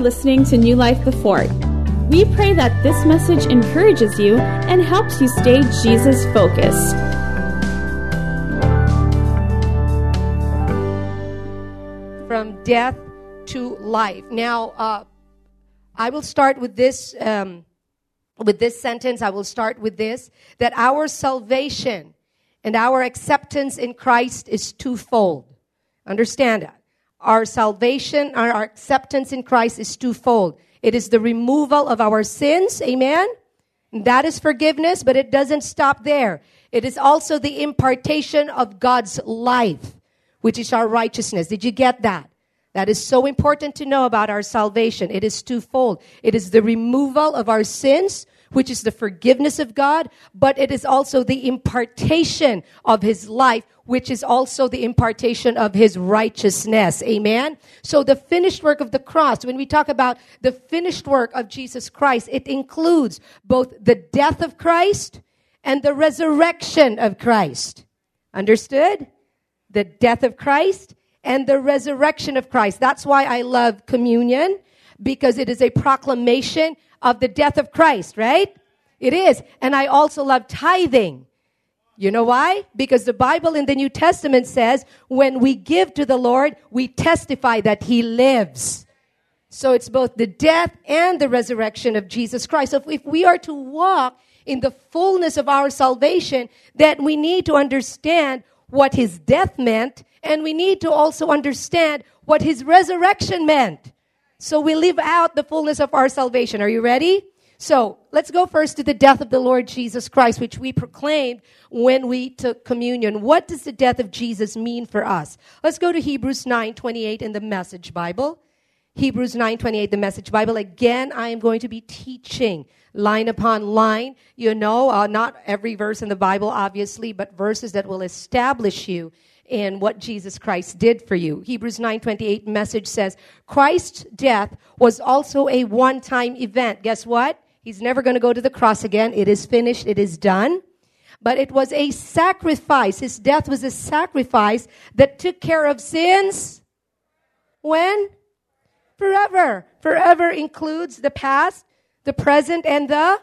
for listening to New Life Before. We pray that this message encourages you and helps you stay Jesus focused. From death to life. Now, uh, I will start with this. Um, with this sentence, I will start with this that our salvation and our acceptance in Christ is twofold. Understand that. Our salvation, our acceptance in Christ is twofold. It is the removal of our sins, amen? That is forgiveness, but it doesn't stop there. It is also the impartation of God's life, which is our righteousness. Did you get that? That is so important to know about our salvation. It is twofold. It is the removal of our sins, which is the forgiveness of God, but it is also the impartation of His life, which is also the impartation of His righteousness. Amen? So the finished work of the cross, when we talk about the finished work of Jesus Christ, it includes both the death of Christ and the resurrection of Christ. Understood? The death of Christ and the resurrection of Christ. That's why I love communion because it is a proclamation of the death of Christ, right? It is. And I also love tithing. You know why? Because the Bible in the New Testament says when we give to the Lord, we testify that He lives. So it's both the death and the resurrection of Jesus Christ. So if we are to walk in the fullness of our salvation, that we need to understand what His death meant and we need to also understand what his resurrection meant. So we live out the fullness of our salvation. Are you ready? So let's go first to the death of the Lord Jesus Christ, which we proclaimed when we took communion. What does the death of Jesus mean for us? Let's go to Hebrews 9 28 in the Message Bible. Hebrews 9 28, the Message Bible. Again, I am going to be teaching line upon line. You know, uh, not every verse in the Bible, obviously, but verses that will establish you in what Jesus Christ did for you. Hebrews 9:28 message says, Christ's death was also a one-time event. Guess what? He's never going to go to the cross again. It is finished. It is done. But it was a sacrifice. His death was a sacrifice that took care of sins. When? Forever. Forever includes the past, the present, and the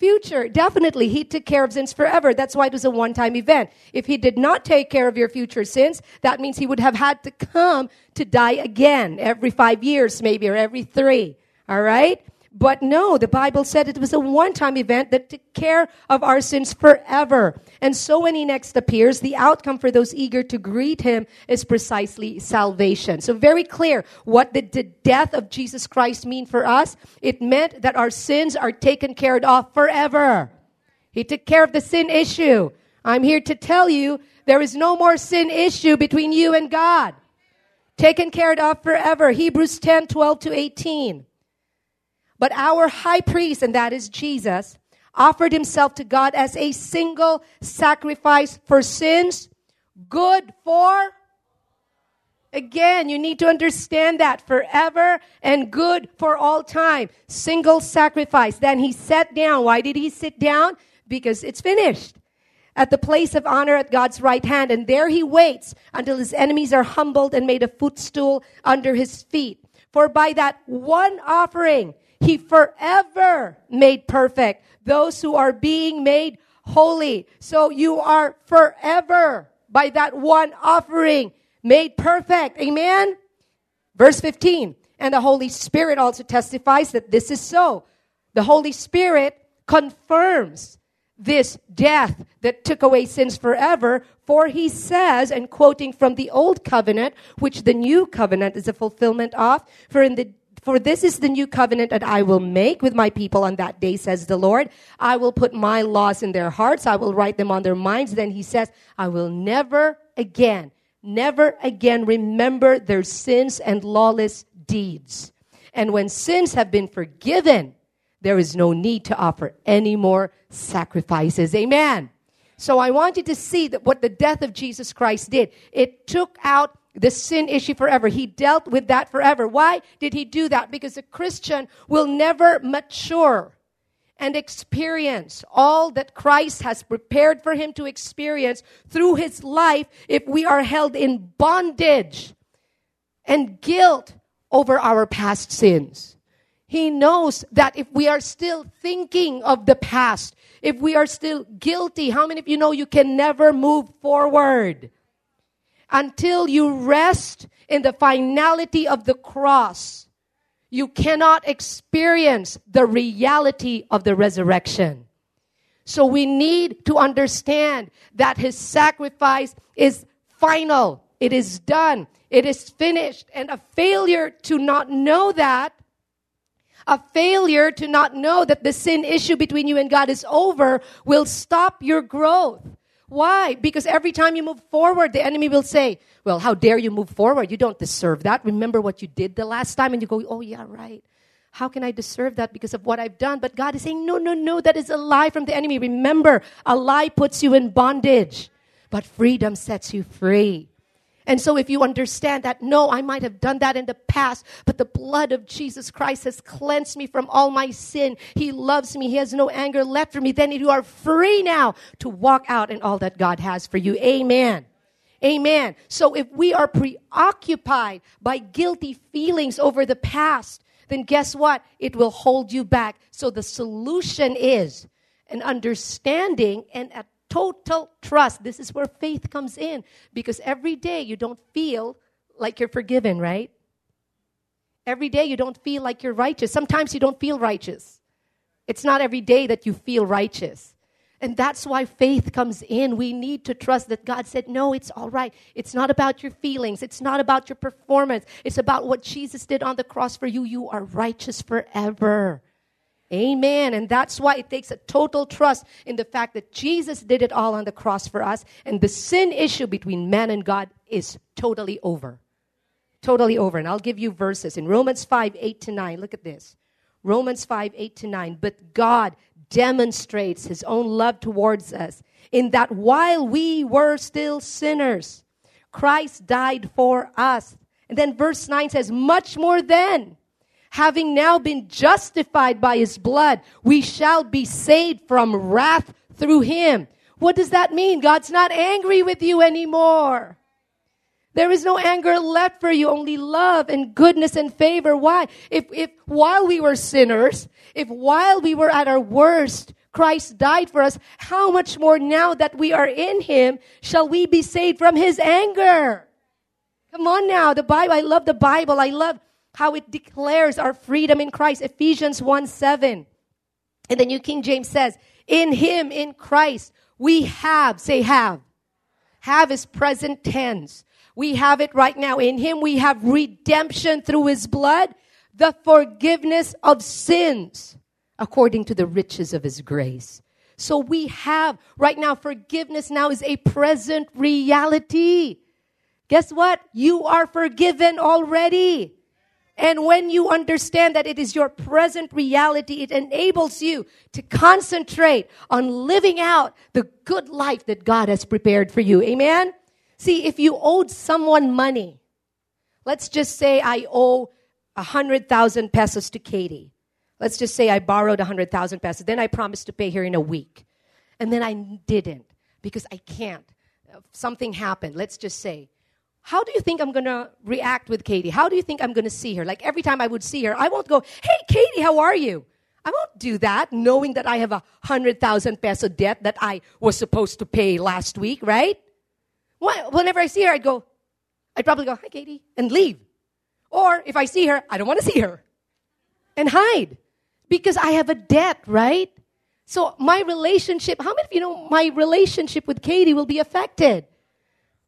future. Definitely, he took care of sins forever. That's why it was a one time event. If he did not take care of your future sins, that means he would have had to come to die again every five years, maybe, or every three. All right? But no, the Bible said it was a one time event that took care of our sins forever. And so when he next appears, the outcome for those eager to greet him is precisely salvation. So very clear what did the death of Jesus Christ mean for us? It meant that our sins are taken care of forever. He took care of the sin issue. I'm here to tell you there is no more sin issue between you and God. Taken care of forever. Hebrews 10, 12 to 18. But our high priest, and that is Jesus, offered himself to God as a single sacrifice for sins, good for. Again, you need to understand that forever and good for all time. Single sacrifice. Then he sat down. Why did he sit down? Because it's finished. At the place of honor at God's right hand. And there he waits until his enemies are humbled and made a footstool under his feet. For by that one offering, he forever made perfect those who are being made holy. So you are forever by that one offering made perfect. Amen. Verse 15. And the Holy Spirit also testifies that this is so. The Holy Spirit confirms this death that took away sins forever. For he says, and quoting from the old covenant, which the new covenant is a fulfillment of, for in the for this is the new covenant that I will make with my people on that day, says the Lord. I will put my laws in their hearts. I will write them on their minds. Then he says, I will never again, never again remember their sins and lawless deeds. And when sins have been forgiven, there is no need to offer any more sacrifices. Amen. So I want you to see that what the death of Jesus Christ did. It took out the sin issue forever. He dealt with that forever. Why did he do that? Because a Christian will never mature and experience all that Christ has prepared for him to experience through his life if we are held in bondage and guilt over our past sins. He knows that if we are still thinking of the past, if we are still guilty, how many of you know you can never move forward? Until you rest in the finality of the cross, you cannot experience the reality of the resurrection. So we need to understand that his sacrifice is final. It is done. It is finished. And a failure to not know that, a failure to not know that the sin issue between you and God is over will stop your growth. Why? Because every time you move forward, the enemy will say, Well, how dare you move forward? You don't deserve that. Remember what you did the last time? And you go, Oh, yeah, right. How can I deserve that because of what I've done? But God is saying, No, no, no, that is a lie from the enemy. Remember, a lie puts you in bondage, but freedom sets you free. And so, if you understand that, no, I might have done that in the past, but the blood of Jesus Christ has cleansed me from all my sin. He loves me. He has no anger left for me. Then you are free now to walk out in all that God has for you. Amen. Amen. So, if we are preoccupied by guilty feelings over the past, then guess what? It will hold you back. So, the solution is an understanding and a total trust. This is where faith comes in because every day you don't feel like you're forgiven, right? Every day you don't feel like you're righteous. Sometimes you don't feel righteous. It's not every day that you feel righteous. And that's why faith comes in. We need to trust that God said, No, it's all right. It's not about your feelings. It's not about your performance. It's about what Jesus did on the cross for you. You are righteous forever. Amen. And that's why it takes a total trust in the fact that Jesus did it all on the cross for us. And the sin issue between man and God is totally over. Totally over. And I'll give you verses in Romans 5 8 to 9. Look at this. Romans 5 8 to 9. But God demonstrates his own love towards us in that while we were still sinners, Christ died for us. And then verse 9 says, much more then having now been justified by his blood, we shall be saved from wrath through him. What does that mean? God's not angry with you anymore. There is no anger left for you, only love and goodness and favor. Why? If, if while we were sinners, if while we were at our worst, Christ died for us, how much more now that we are in Him shall we be saved from His anger? Come on now, the Bible, I love the Bible. I love how it declares our freedom in Christ. Ephesians 1 7. And the New King James says, In Him, in Christ, we have, say have. Have is present tense. We have it right now. In Him, we have redemption through His blood, the forgiveness of sins, according to the riches of His grace. So we have right now, forgiveness now is a present reality. Guess what? You are forgiven already. And when you understand that it is your present reality, it enables you to concentrate on living out the good life that God has prepared for you. Amen? See, if you owed someone money, let's just say I owe a hundred thousand pesos to Katie. Let's just say I borrowed a hundred thousand pesos. Then I promised to pay her in a week. And then I didn't because I can't. Something happened. Let's just say how do you think I'm to react with Katie? How do you think I'm to see her? Like every time I would see her, I won't go, hey, Katie, how are you? I won't do that knowing that I have a hundred thousand peso debt that I was supposed to pay last week, right? Whenever I see her, I'd go, I'd probably go, hi, Katie, and leave. Or if I see her, I don't want to see her and hide because I have a debt, right? So my relationship, how many of you know my relationship with Katie will be affected?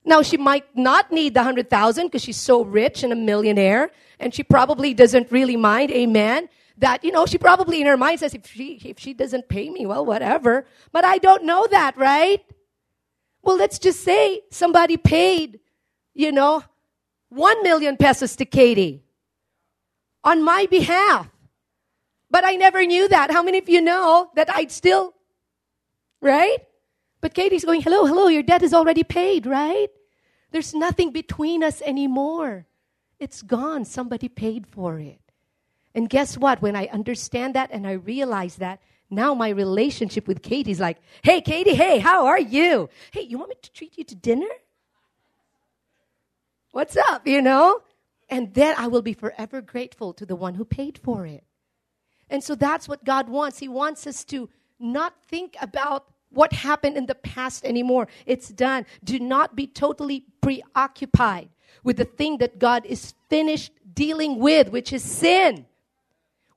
Now, she might not need the 100,000 because she's so rich and a millionaire, and she probably doesn't really mind, amen, that, you know, she probably in her mind says, if she, if she doesn't pay me, well, whatever. But I don't know that, right? Well, let's just say somebody paid, you know, 1 million pesos to Katie on my behalf. But I never knew that. How many of you know that I'd still, right? But Katie's going, hello, hello, your debt is already paid, right? There's nothing between us anymore. It's gone. Somebody paid for it. And guess what? When I understand that and I realize that, now my relationship with Katie's like, hey, Katie, hey, how are you? Hey, you want me to treat you to dinner? What's up, you know? And then I will be forever grateful to the one who paid for it. And so that's what God wants. He wants us to not think about what happened in the past anymore. It's done. Do not be totally preoccupied with the thing that God is finished dealing with, which is sin.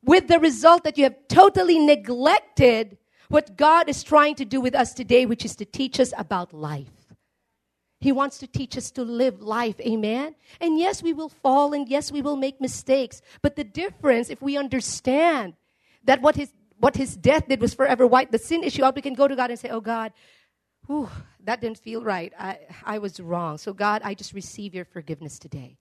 With the result that you have totally neglected what God is trying to do with us today, which is to teach us about life. He wants to teach us to live life. Amen. And yes, we will fall and yes, we will make mistakes. But the difference, if we understand that what his, what his death did was forever white, the sin issue out, we can go to God and say, Oh God, whew, that didn't feel right. I, I was wrong. So, God, I just receive your forgiveness today.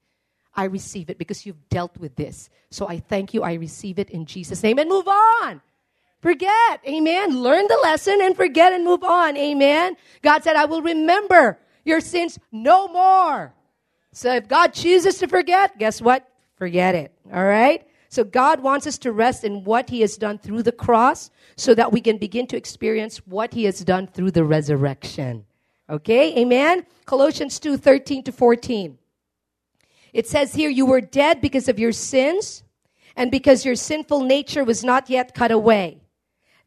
I receive it because you've dealt with this. So I thank you. I receive it in Jesus' name and move on. Forget. Amen. Learn the lesson and forget and move on. Amen. God said, I will remember your sins no more. So if God chooses to forget, guess what? Forget it. All right? So God wants us to rest in what He has done through the cross so that we can begin to experience what He has done through the resurrection. Okay? Amen? Colossians 2 13 to 14. It says here, You were dead because of your sins and because your sinful nature was not yet cut away.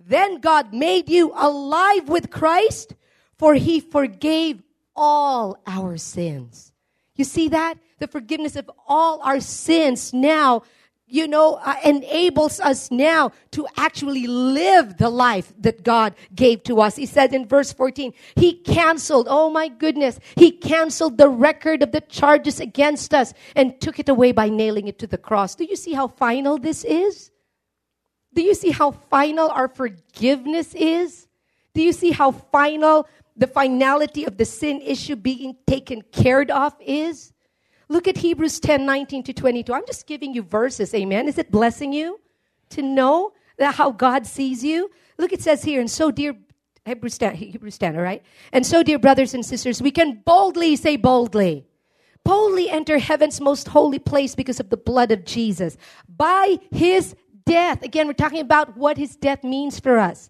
Then God made you alive with Christ, for he forgave all our sins. You see that? The forgiveness of all our sins now you know, uh, enables us now to actually live the life that God gave to us. He said in verse 14, He canceled, oh my goodness, He canceled the record of the charges against us and took it away by nailing it to the cross. Do you see how final this is? Do you see how final our forgiveness is? Do you see how final the finality of the sin issue being taken care of is? Look at Hebrews 10 19 to 22. I'm just giving you verses, amen. Is it blessing you to know that how God sees you? Look, it says here, and so, dear Hebrews 10, Hebrews 10, all right? And so, dear brothers and sisters, we can boldly say boldly, boldly enter heaven's most holy place because of the blood of Jesus. By his death, again, we're talking about what his death means for us.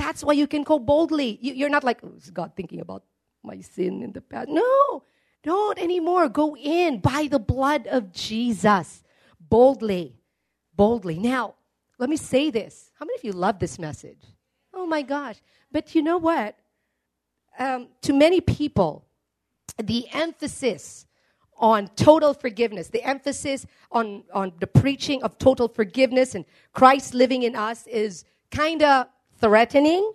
That's why you can go boldly. You, are not like, oh, God thinking about my sin in the past? No, don't anymore. Go in by the blood of Jesus. Boldly. Boldly. Now, let me say this. How many of you love this message? Oh my gosh. But you know what? Um, to many people, the emphasis on total forgiveness, the emphasis on, on the preaching of total forgiveness and Christ living in us is kind of threatening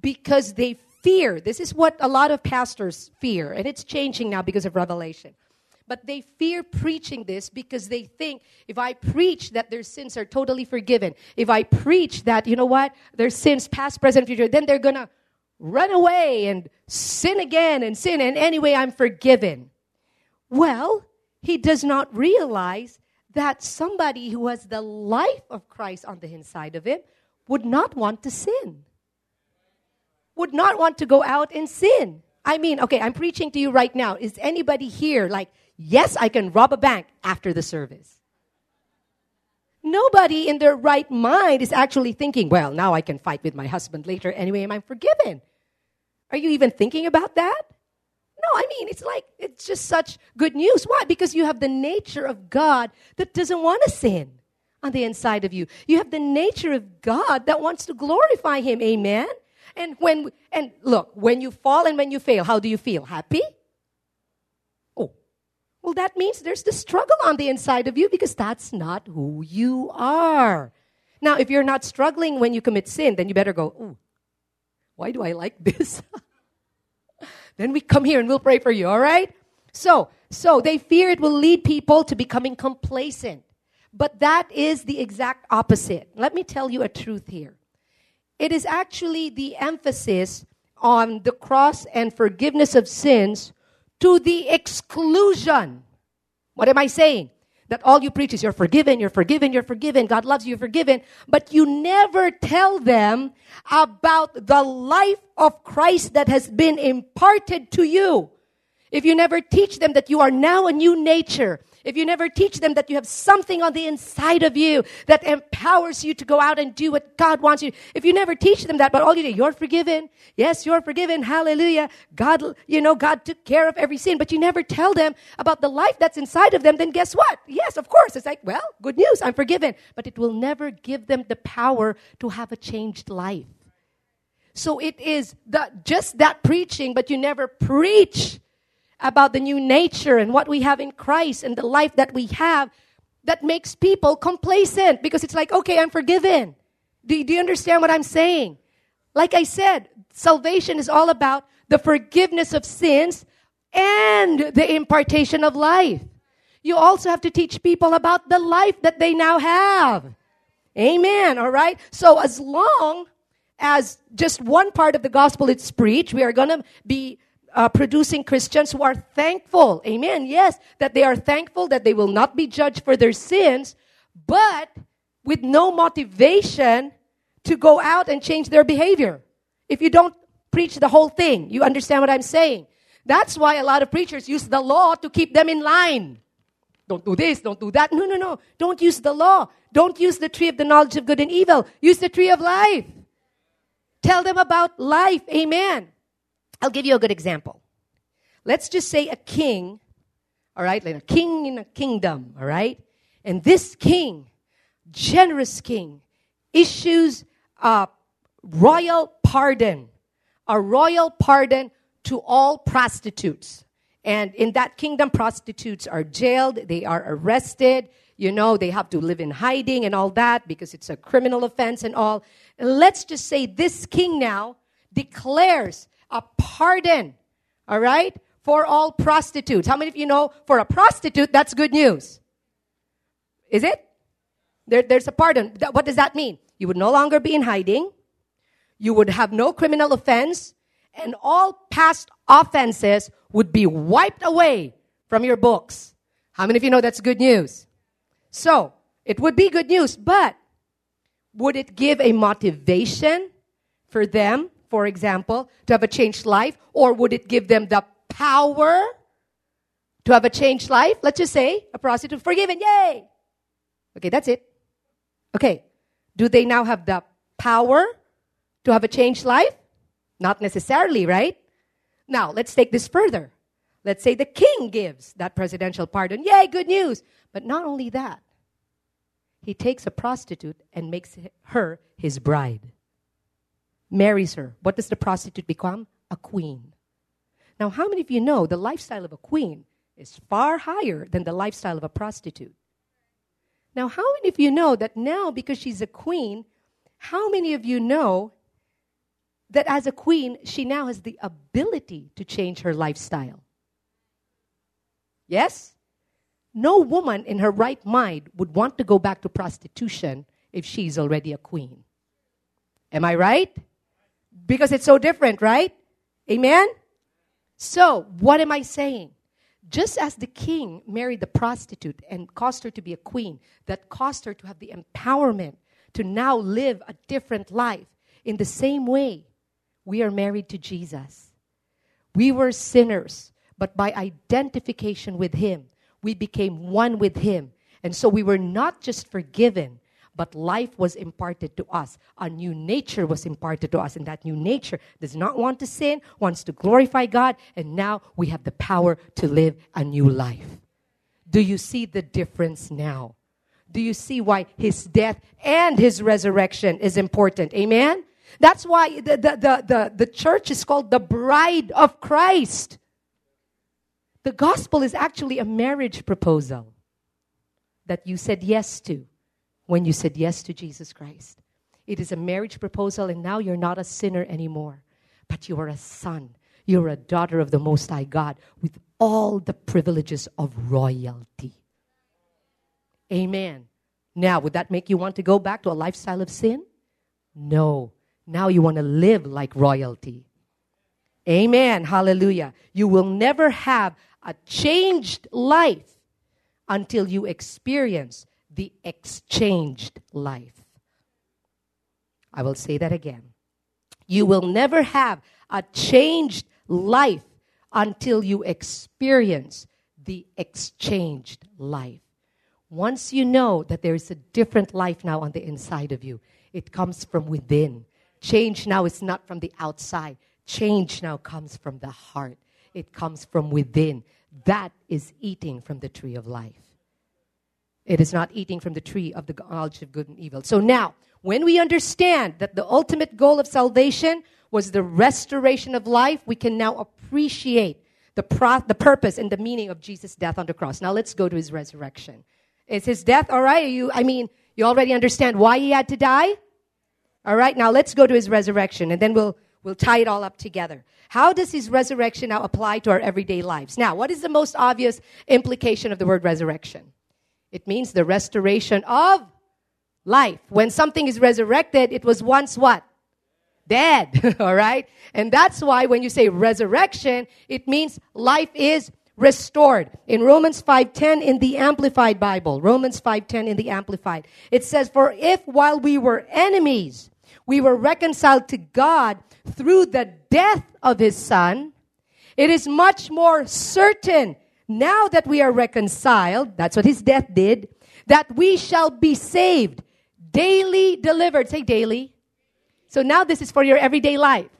because they fear. This is what a lot of pastors fear, and it's changing now because of revelation. But they fear preaching this because they think if I preach that their sins are totally forgiven, if I preach that, you know what, their sins, past, present, future, then they're going to run away and sin again and sin, and anyway, I'm forgiven. Well, he does not realize that somebody who has the life of Christ on the inside of him would not want to sin, would not want to go out and sin. I mean, okay, I'm preaching to you right now. Is anybody here like, yes, I can rob a bank after the service? Nobody in their right mind is actually thinking, well, now I can fight with my husband later anyway, am I'm forgiven? Are you even thinking about that? No, I mean, it's like, it's just such good news. Why? Because you have the nature of God that doesn't want to sin on the inside of you. You have the nature of God that wants to glorify Him. Amen. And when and look, when you fall and when you fail, how do you feel? Happy? Oh. Well, that means there's the struggle on the inside of you because that's not who you are. Now, if you're not struggling when you commit sin, then you better go, oh, why do I like this? then we come here and we'll pray for you, all right? So, so they fear it will lead people to becoming complacent. But that is the exact opposite. Let me tell you a truth here. It is actually the emphasis on the cross and forgiveness of sins to the exclusion. What am I saying? that all you preach is you're forgiven, you're forgiven, you're forgiven, God loves you, you're forgiven, but you never tell them about the life of Christ that has been imparted to you. If you never teach them that you are now a new nature, if you never teach them that you have something on the inside of you that empowers you to go out and do what God wants you, if you never teach them that, but all you do, you're forgiven. Yes, you're forgiven. Hallelujah. God, you know, God took care of every sin, but you never tell them about the life that's inside of them, then guess what? Yes, of course. It's like, well, good news. I'm forgiven. But it will never give them the power to have a changed life. So it is the, just that preaching, but you never preach about the new nature and what we have in Christ and the life that we have that makes people complacent because it's like, okay, I'm forgiven. Do, do you understand what I'm saying? Like I said, salvation is all about the forgiveness of sins and the impartation of life. You also have to teach people about the life that they now have. Amen. All right. So as long as just one part of the gospel is preached, we are going to be uh, producing Christians who are thankful. Amen. Yes, that they are thankful that they will not be judged for their sins, but with no motivation to go out and change their behavior. If you don't preach the whole thing, you understand what I'm saying. That's why a lot of preachers use the law to keep them in line. Don't do this, don't do that. No, no, no. Don't use the law. Don't use the tree of the knowledge of good and evil. Use the tree of life. Tell them about life. Amen. I'll give you a good example. Let's just say a king, all right, like a king in a kingdom, all right? And this king, generous king, issues a royal pardon, a royal pardon to all prostitutes. And in that kingdom, prostitutes are jailed, they are arrested, you know, they have to live in hiding and all that because it's a criminal offense and all. And let's just say this king now declares a pardon, all right, for all prostitutes. How many of you know for a prostitute, that's good news? Is it? There, there's a pardon. What does that mean? You would no longer be in hiding, you would have no criminal offense, and all past offenses would be wiped away from your books. How many of you know that's good news? So, it would be good news, but would it give a motivation for them for example, to have a changed life? Or would it give them the power to have a changed life? Let's just say a prostitute forgiven, yay! Okay, that's it. Okay, do they now have the power to have a changed life? Not necessarily, right? Now, let's take this further. Let's say the king gives that presidential pardon. Yay, good news. But not only that, he takes a prostitute and makes her his bride marries her. What does the prostitute become? A queen. Now, how many of you know the lifestyle of a queen is far higher than the lifestyle of a prostitute? Now, how many of you know that now, because she's a queen, how many of you know that as a queen, she now has the ability to change her lifestyle? Yes? No woman in her right mind would want to go back to prostitution if she's already a queen. Am I right? Because it's so different, right? Amen? So, what am I saying? Just as the king married the prostitute and caused her to be a queen, that caused her to have the empowerment to now live a different life, in the same way, we are married to Jesus. We were sinners, but by identification with Him, we became one with Him. And so we were not just forgiven, but life was imparted to us. A new nature was imparted to us, and that new nature does not want to sin, wants to glorify God, and now we have the power to live a new life. Do you see the difference now? Do you see why his death and his resurrection is important? Amen? That's why the, the, the, the, the church is called the bride of Christ. The gospel is actually a marriage proposal that you said yes to when you said yes to Jesus Christ. It is a marriage proposal, and now you're not a sinner anymore, but you are a son. You're a daughter of the Most High God with all the privileges of royalty. Amen. Now, would that make you want to go back to a lifestyle of sin? No. Now you want to live like royalty. Amen. Hallelujah. You will never have a changed life until you experience the exchanged life. I will say that again. You will never have a changed life until you experience the exchanged life. Once you know that there is a different life now on the inside of you, it comes from within. Change now is not from the outside. Change now comes from the heart. It comes from within. That is eating from the tree of life. It is not eating from the tree of the knowledge of good and evil. So now, when we understand that the ultimate goal of salvation was the restoration of life, we can now appreciate the, pro- the purpose and the meaning of Jesus' death on the cross. Now let's go to his resurrection. Is his death all right? You, I mean, you already understand why he had to die? All right, now let's go to his resurrection and then we'll, we'll tie it all up together. How does his resurrection now apply to our everyday lives? Now, what is the most obvious implication of the word resurrection? It means the restoration of life. When something is resurrected, it was once what? Dead. All right? And that's why when you say resurrection, it means life is restored. In Romans 5:10 in the amplified Bible, Romans 5:10 in the amplified, it says for if while we were enemies, we were reconciled to God through the death of his son, it is much more certain now that we are reconciled, that's what his death did, that we shall be saved, daily delivered. Say daily. So now this is for your everyday life.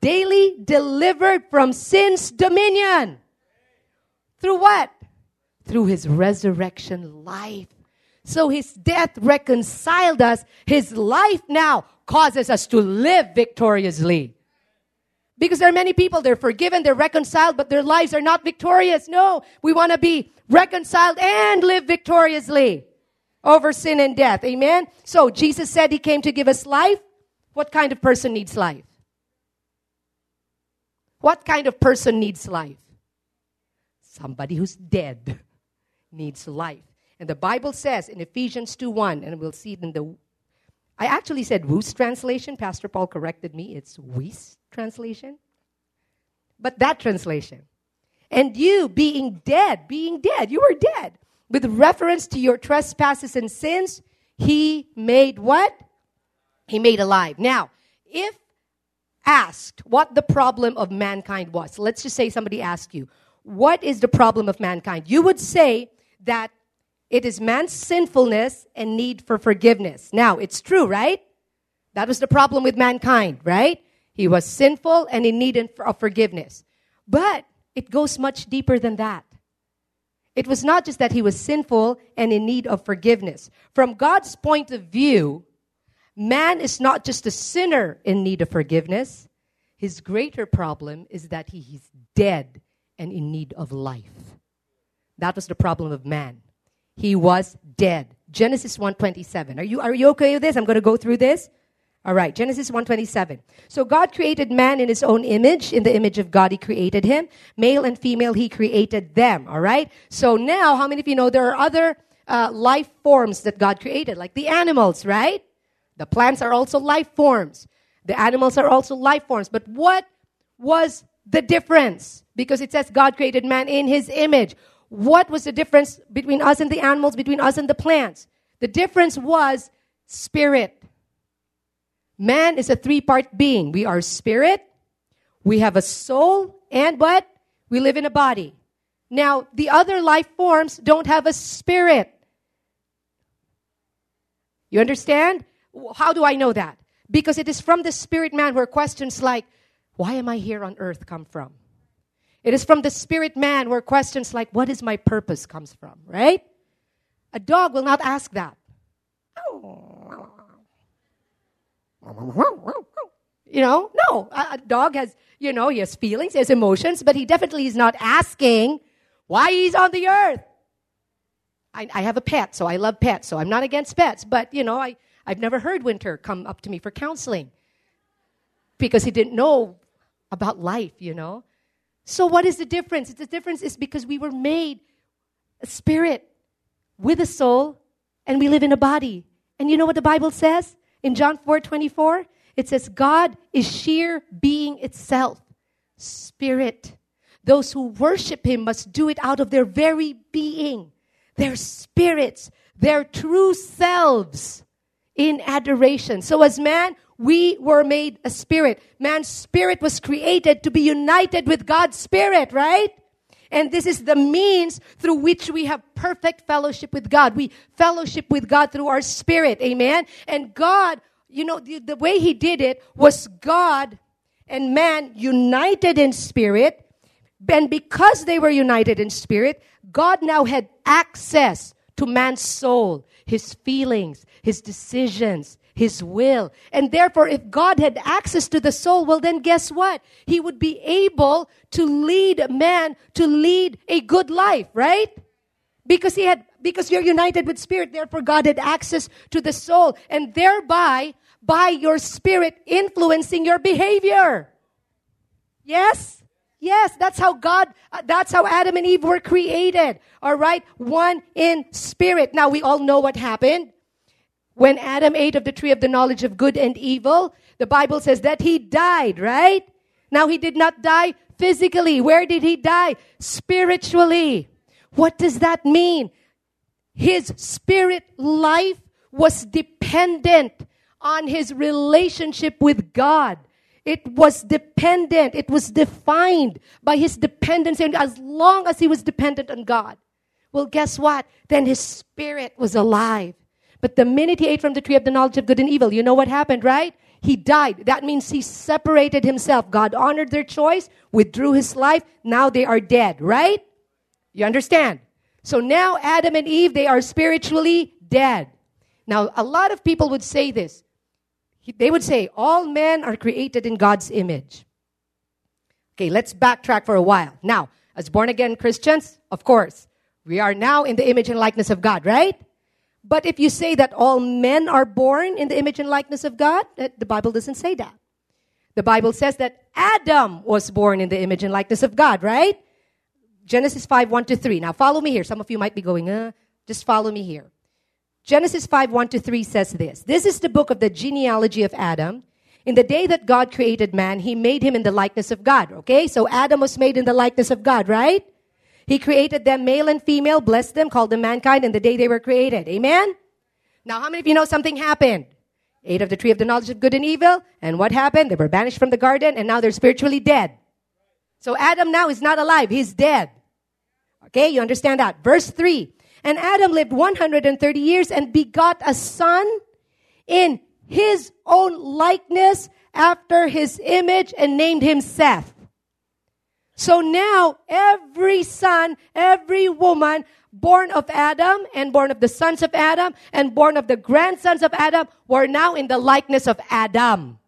Daily delivered from sin's dominion. Through what? Through his resurrection life. So his death reconciled us. His life now causes us to live victoriously. Because there are many people, they're forgiven, they're reconciled, but their lives are not victorious. No, we want to be reconciled and live victoriously over sin and death. Amen? So Jesus said he came to give us life. What kind of person needs life? What kind of person needs life? Somebody who's dead needs life. And the Bible says in Ephesians 2 1, and we'll see it in the I actually said Wu's translation. Pastor Paul corrected me. It's Wu's translation. But that translation. And you being dead, being dead, you were dead. With reference to your trespasses and sins, he made what? He made alive. Now, if asked what the problem of mankind was, let's just say somebody asked you, what is the problem of mankind? You would say that it is man's sinfulness and need for forgiveness. Now, it's true, right? That was the problem with mankind, right? He was sinful and in need of forgiveness. But it goes much deeper than that. It was not just that he was sinful and in need of forgiveness. From God's point of view, man is not just a sinner in need of forgiveness. His greater problem is that he is dead and in need of life. That was the problem of man he was dead. Genesis 1:27. Are you are you okay with this? I'm going to go through this. All right, Genesis 1:27. So God created man in his own image, in the image of God he created him, male and female he created them, all right? So now how many of you know there are other uh, life forms that God created, like the animals, right? The plants are also life forms. The animals are also life forms. But what was the difference? Because it says God created man in his image. What was the difference between us and the animals, between us and the plants? The difference was spirit. Man is a three part being. We are spirit, we have a soul, and what? We live in a body. Now, the other life forms don't have a spirit. You understand? How do I know that? Because it is from the spirit man where questions like, why am I here on earth come from? It is from the spirit man where questions like, what is my purpose comes from, right? A dog will not ask that. Oh. You know, no. A, dog has, you know, he has feelings, he has emotions, but he definitely is not asking why he's on the earth. I, I have a pet, so I love pets, so I'm not against pets, but, you know, I, I've never heard Winter come up to me for counseling because he didn't know about life, you know. So, what is the difference? The difference is because we were made a spirit with a soul and we live in a body. And you know what the Bible says in John 4 24? It says, God is sheer being itself, spirit. Those who worship him must do it out of their very being. their spirits, their true selves in adoration. So as man, we were made a spirit. Man's spirit was created to be united with God's spirit, right? And this is the means through which we have perfect fellowship with God. We fellowship with God through our spirit. Amen. And God, you know, the, the way He did it was God and man united in spirit. And because they were united in spirit, God now had access to man's soul, his feelings, his decisions, his will. And therefore, if God had access to the soul, well, then guess what? He would be able to lead man to lead a good life, right? Because he had, because you're united with spirit, therefore God had access to the soul and thereby by your spirit influencing your behavior. Yes? Yes, that's how God, uh, that's how Adam and Eve were created. All right? One in spirit. Now we all know what happened. When Adam ate of the tree of the knowledge of good and evil, the Bible says that he died, right? Now he did not die physically. Where did he die? Spiritually. What does that mean? His spirit life was dependent on his relationship with God. It was dependent. It was defined by his dependence. And as long as he was dependent on God, well, guess what? Then his spirit was alive. But the minute he ate from the tree of the knowledge of good and evil, you know what happened, right? He died. That means he separated himself. God honored their choice, withdrew his life. Now they are dead, right? You understand? So now Adam and Eve, they are spiritually dead. Now, a lot of people would say this. They would say, all men are created in God's image. Okay, let's backtrack for a while. Now, as born again Christians, of course, we are now in the image and likeness of God, right? But if you say that all men are born in the image and likeness of God, the Bible doesn't say that. The Bible says that Adam was born in the image and likeness of God, right? Genesis 5, 1 to 3. Now follow me here. Some of you might be going, uh, just follow me here. Genesis 5, 1 to 3 says this. This is the book of the genealogy of Adam. In the day that God created man, he made him in the likeness of God. Okay? So Adam was made in the likeness of God, right? He created them male and female, blessed them, called them mankind in the day they were created. Amen? Now, how many of you know something happened? Ate of the tree of the knowledge of good and evil. And what happened? They were banished from the garden and now they're spiritually dead. So Adam now is not alive. He's dead. Okay, you understand that. Verse 3. And Adam lived 130 years and begot a son in his own likeness after his image and named him Seth. So now every son, every woman born of Adam and born of the sons of Adam and born of the grandsons of Adam were now in the likeness of Adam.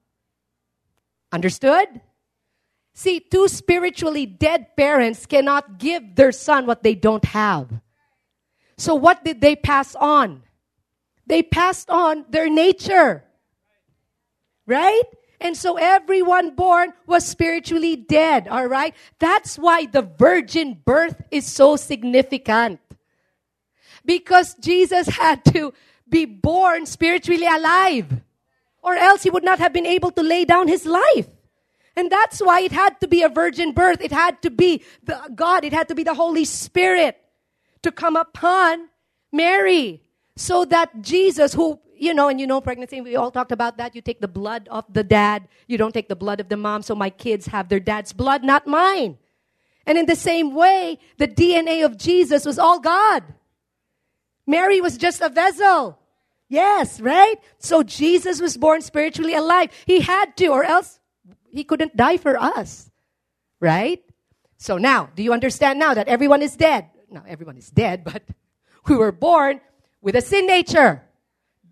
Understood? See, two spiritually dead parents cannot give their son what they don't have. So what did they pass on? They passed on their nature. Right? And so everyone born was spiritually dead, all right? That's why the virgin birth is so significant. Because Jesus had to be born spiritually alive, or else he would not have been able to lay down his life. And that's why it had to be a virgin birth. It had to be the God, it had to be the Holy Spirit to come upon Mary so that Jesus, who you know, and you know pregnancy, we all talked about that. You take the blood of the dad, you don't take the blood of the mom, so my kids have their dad's blood, not mine. And in the same way, the DNA of Jesus was all God. Mary was just a vessel. Yes, right? So Jesus was born spiritually alive. He had to, or else he couldn't die for us. Right? So now, do you understand now that everyone is dead? No, everyone is dead, but we were born with a sin nature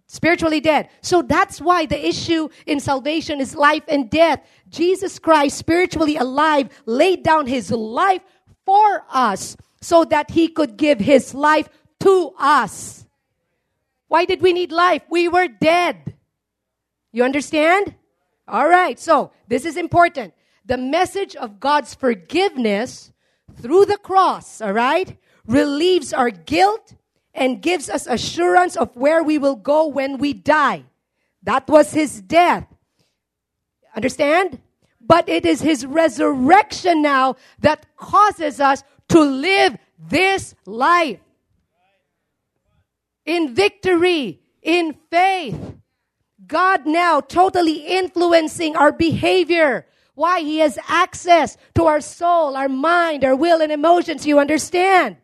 spiritually dead. So that's why the issue in salvation is life and death. Jesus Christ, spiritually alive, laid down his life for us so that he could give his life to us. Why did we need life? We were dead. You understand? All right, so this is important. The message of God's forgiveness through the cross, all right, relieves our guilt and gives us assurance of where we will go when we die. That was his death. Understand? But it is his resurrection now that causes us to live this life. in victory, in faith. God now totally influencing our behavior. Why? He has access to our soul, our mind, our will, and emotions. You understand?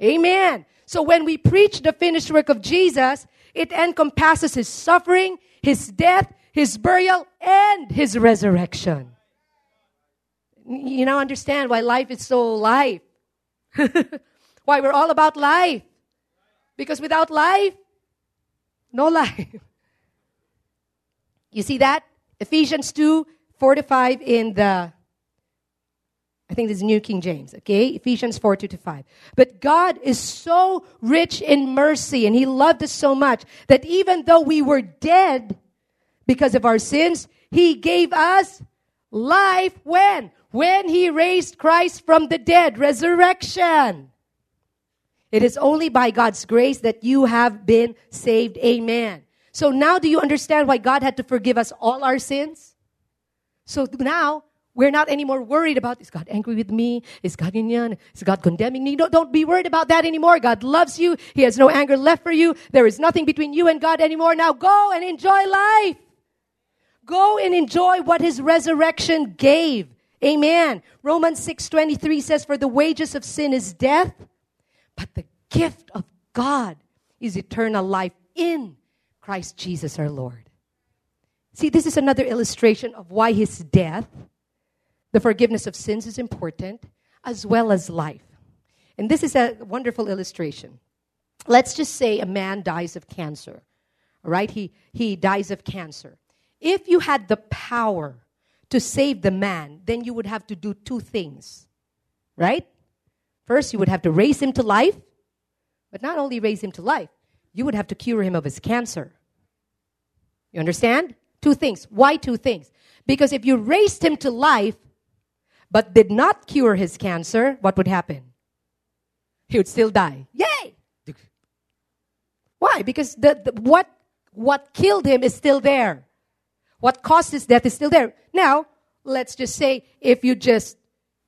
Amen. So when we preach the finished work of Jesus, it encompasses his suffering, his death, his burial, and his resurrection. You now understand why life is so life. why we're all about life. Because without life, no life. You see that? Ephesians 2 4 to 5 in the, I think this is New King James, okay? Ephesians 4 2 to 5. But God is so rich in mercy and He loved us so much that even though we were dead because of our sins, He gave us life when? When He raised Christ from the dead, resurrection. It is only by God's grace that you have been saved. Amen. So now do you understand why God had to forgive us all our sins? So now we're not anymore worried about is God angry with me? Is God ganyan? Is God condemning me? No, don't be worried about that anymore. God loves you. He has no anger left for you. There is nothing between you and God anymore. Now go and enjoy life. Go and enjoy what his resurrection gave. Amen. Romans 6:23 says for the wages of sin is death, but the gift of God is eternal life in Christ Jesus our Lord. See, this is another illustration of why his death, the forgiveness of sins, is important, as well as life. And this is a wonderful illustration. Let's just say a man dies of cancer. All right? He, he dies of cancer. If you had the power to save the man, then you would have to do two things. Right? First, you would have to raise him to life, but not only raise him to life, you would have to cure him of his cancer. You understand? Two things. Why two things? Because if you raised him to life, but did not cure his cancer, what would happen? He would still die. Yay! Why? Because the, the, what, what killed him is still there. What caused his death is still there. Now, let's just say if you just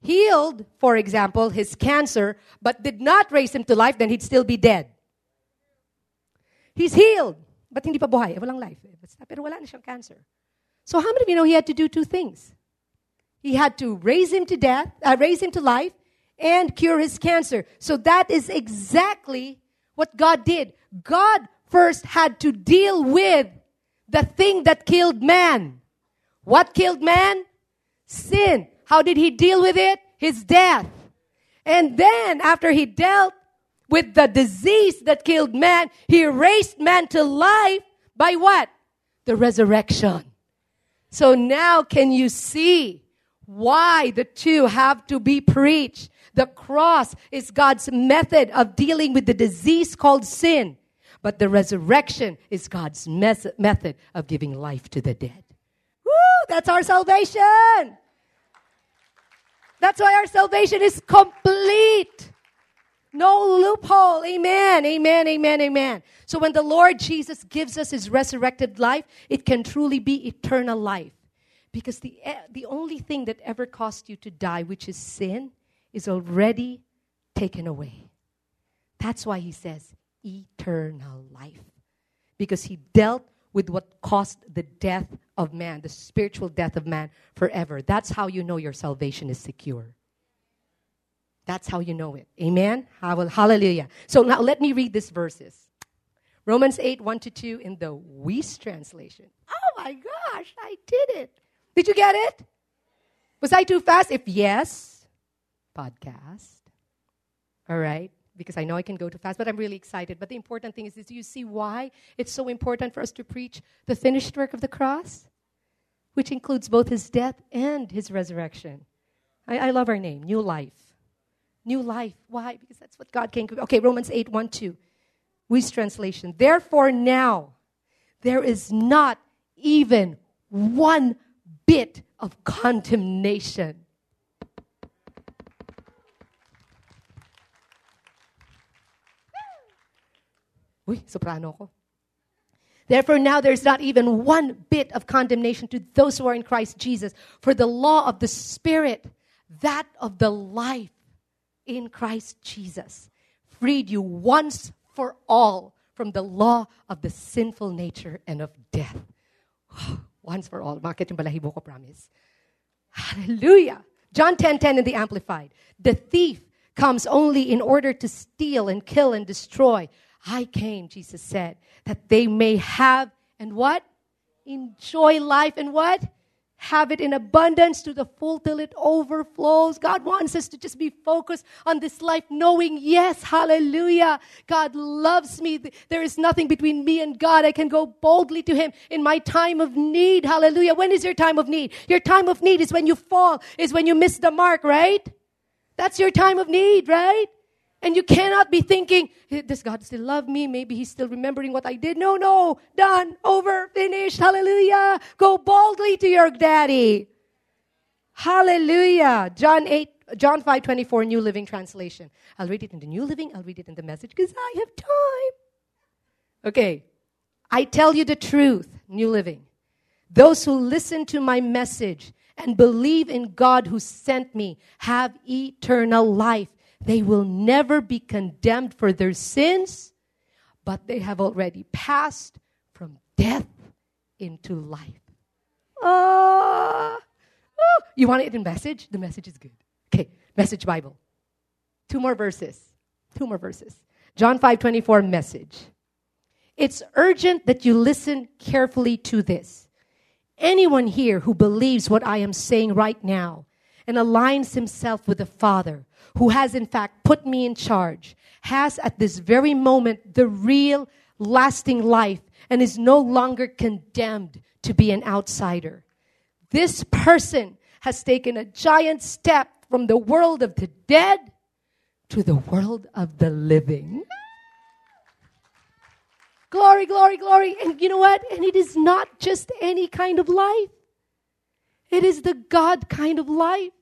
healed, for example, his cancer, but did not raise him to life, then he'd still be dead. He's healed, but hindi pa buhay. Eh, walang life. Eh, pero wala na siyang cancer. So how many of you know he had to do two things? He had to raise him to death, uh, raise him to life, and cure his cancer. So that is exactly what God did. God first had to deal with the thing that killed man. What killed man? Sin. How did he deal with it? His death. And then, after he dealt with the disease that killed man, he raised man to life by what? The resurrection. So now, can you see why the two have to be preached? The cross is God's method of dealing with the disease called sin, but the resurrection is God's mes- method of giving life to the dead. Woo! That's our salvation. That's why our salvation is complete. No loophole. Amen. Amen. Amen. Amen. So when the Lord Jesus gives us his resurrected life, it can truly be eternal life. Because the, eh, the only thing that ever caused you to die, which is sin, is already taken away. That's why he says eternal life. Because he dealt with what caused the death of man, the spiritual death of man forever. That's how you know your salvation is secure. That's how you know it. Amen? Hallelujah. So now let me read these verses. Romans 8, 1 to 2 in the Wuest translation. Oh my gosh, I did it. Did you get it? Was I too fast? If yes, podcast. All right because I know I can go too fast, but I'm really excited. But the important thing is, is do you see why it's so important for us to preach the finished work of the cross? Which includes both his death and his resurrection. I, I love our name, New Life. New life. Why? Because that's what God to. Okay, Romans 8, 1, 2. Wuest translation. Therefore, now there is not even one bit of condemnation Uy, soprano ko. Therefore, now there's not even one bit of condemnation to those who are in Christ Jesus. For the law of the Spirit, that of the life in Christ Jesus, freed you once for all from the law of the sinful nature and of death. Once for all. Yung balahibo ko, promise? Hallelujah. John 10:10 10, 10 in the Amplified. The thief comes only in order to steal and kill and destroy. I came, Jesus said, that they may have and what? Enjoy life and what? Have it in abundance to the full till it overflows. God wants us to just be focused on this life, knowing, yes, hallelujah, God loves me. There is nothing between me and God. I can go boldly to Him in my time of need. Hallelujah. When is your time of need? Your time of need is when you fall, is when you miss the mark, right? That's your time of need, right? And you cannot be thinking, does God still love me? Maybe He's still remembering what I did. No, no, done, over, finished. Hallelujah. Go boldly to your daddy. Hallelujah. John 8, John 5 24, New Living Translation. I'll read it in the New Living, I'll read it in the message because I have time. Okay. I tell you the truth, New Living. Those who listen to my message and believe in God who sent me have eternal life they will never be condemned for their sins, but they have already passed from death into life. Ah, oh, you want it in message? The message is good. Okay, message Bible. Two more verses. Two more verses. John 5 24 message. It's urgent that you listen carefully to this. Anyone here who believes what I am saying right now and aligns himself with the Father who has in fact put me in charge, has at this very moment the real lasting life and is no longer condemned to be an outsider. This person has taken a giant step from the world of the dead to the world of the living. Glory, glory, glory. And you know what? And it is not just any kind of life. It is the God kind of life.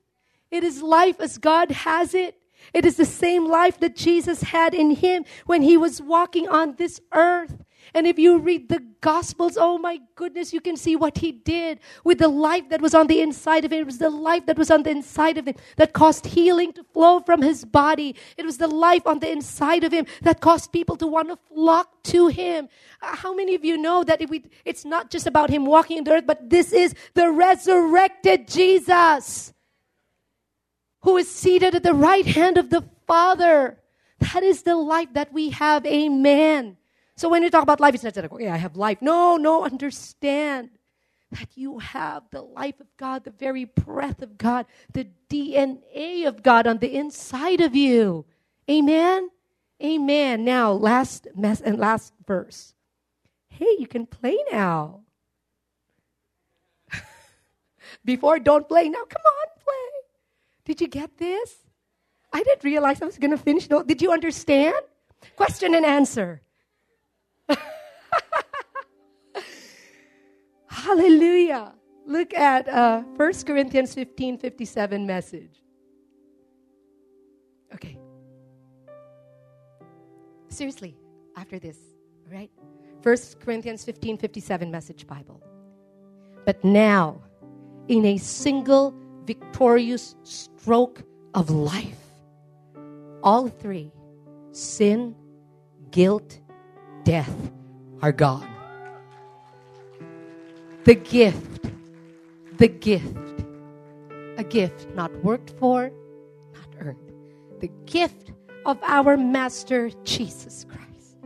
It is life as God has it. It is the same life that Jesus had in him when he was walking on this earth. And if you read the Gospels, oh my goodness, you can see what he did with the life that was on the inside of him. It was the life that was on the inside of him that caused healing to flow from his body. It was the life on the inside of him that caused people to want to flock to him. Uh, how many of you know that we, it's not just about him walking in the earth, but this is the resurrected Jesus? who is seated at the right hand of the Father. That is the life that we have. Amen. So when you talk about life, it's not like, okay, I have life. No, no, understand that you have the life of God, the very breath of God, the DNA of God on the inside of you. Amen. Amen. Now, last mess and last verse. Hey, you can play now. Before, don't play. Now, come on, play. Did you get this? I didn't realize I was going to finish. No, did you understand? Question and answer. Hallelujah. Look at uh, 1 Corinthians 15 57 message. Okay. Seriously, after this, right? 1 Corinthians 15 57 message Bible. But now, in a single victorious stroke of life. All three sin, guilt, death are gone. The gift, the gift, a gift not worked for, not earned. The gift of our Master Jesus Christ.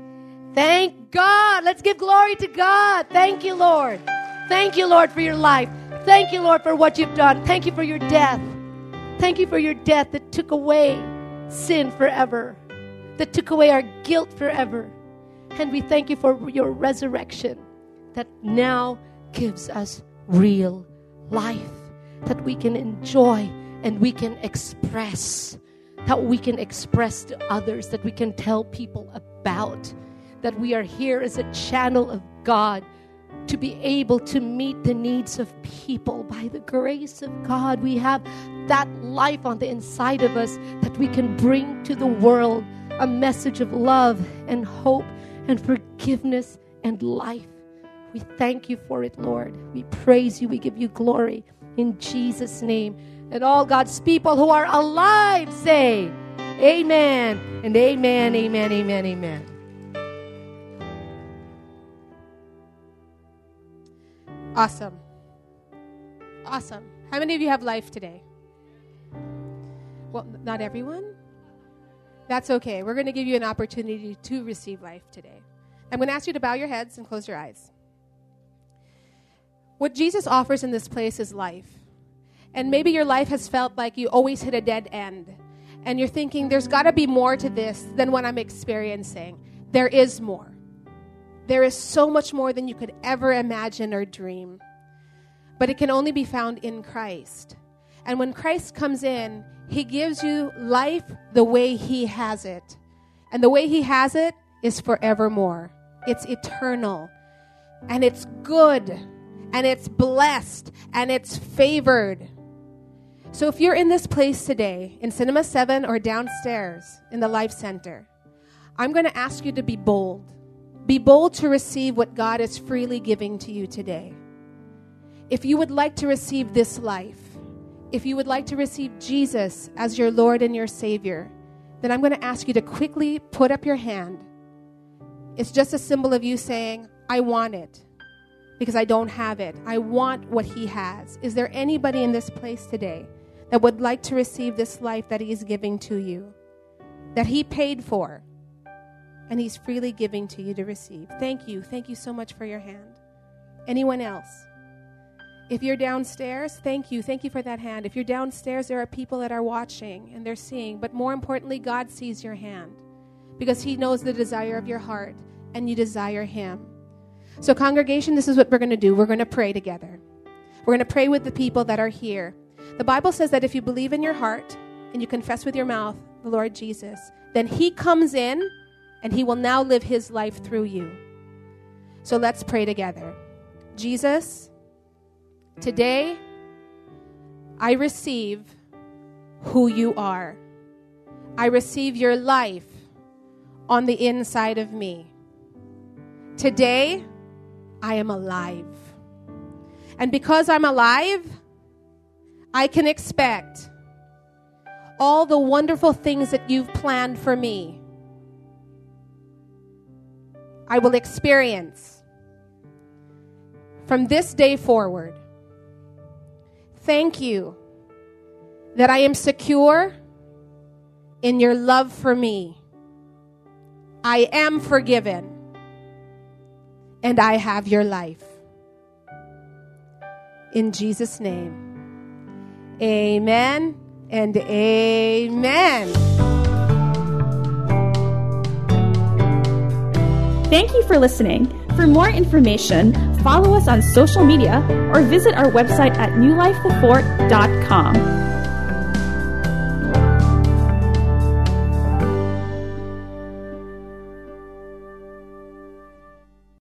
Thank God. Let's give glory to God. Thank you, Lord. Thank you, Lord, for your life. Thank you, Lord, for what you've done. Thank you for your death. Thank you for your death that took away sin forever, that took away our guilt forever. And we thank you for your resurrection that now gives us real life that we can enjoy and we can express, that we can express to others, that we can tell people about, that we are here as a channel of God to be able to meet the needs of people by the grace of God. We have that life on the inside of us that we can bring to the world a message of love and hope and forgiveness and life. We thank you for it, Lord. We praise you. We give you glory in Jesus' name. And all God's people who are alive say, Amen and amen, amen, amen, amen. Awesome. Awesome. How many of you have life today? Well, not everyone. That's okay. We're going to give you an opportunity to receive life today. I'm going to ask you to bow your heads and close your eyes. What Jesus offers in this place is life. And maybe your life has felt like you always hit a dead end. And you're thinking, there's got to be more to this than what I'm experiencing. There is more. There is so much more than you could ever imagine or dream. But it can only be found in Christ. And when Christ comes in, he gives you life the way He has it. And the way He has it is forevermore. It's eternal. And it's good. And it's blessed. And it's favored. So if you're in this place today, in Cinema 7 or downstairs in the Life Center, I'm going to ask you to be bold. Be bold to receive what God is freely giving to you today. If you would like to receive this life, if you would like to receive Jesus as your Lord and your Savior, then I'm going to ask you to quickly put up your hand. It's just a symbol of you saying, I want it because I don't have it. I want what He has. Is there anybody in this place today that would like to receive this life that He is giving to you, that He paid for, and He's freely giving to you to receive? Thank you. Thank you so much for your hand. Anyone else? If you're downstairs, thank you. Thank you for that hand. If you're downstairs, there are people that are watching and they're seeing. But more importantly, God sees your hand because He knows the desire of your heart and you desire Him. So, congregation, this is what we're going to do. We're going to pray together. We're going to pray with the people that are here. The Bible says that if you believe in your heart and you confess with your mouth the Lord Jesus, then He comes in and He will now live His life through you. So, let's pray together. Jesus, Today, I receive who you are. I receive your life on the inside of me. Today, I am alive. And because I'm alive, I can expect all the wonderful things that you've planned for me. I will experience from this day forward. Thank you that I am secure in your love for me. I am forgiven and I have your life. In Jesus' name, amen and amen. Thank you for listening. For more information, follow us on social media or visit our website at newlifethefort.com.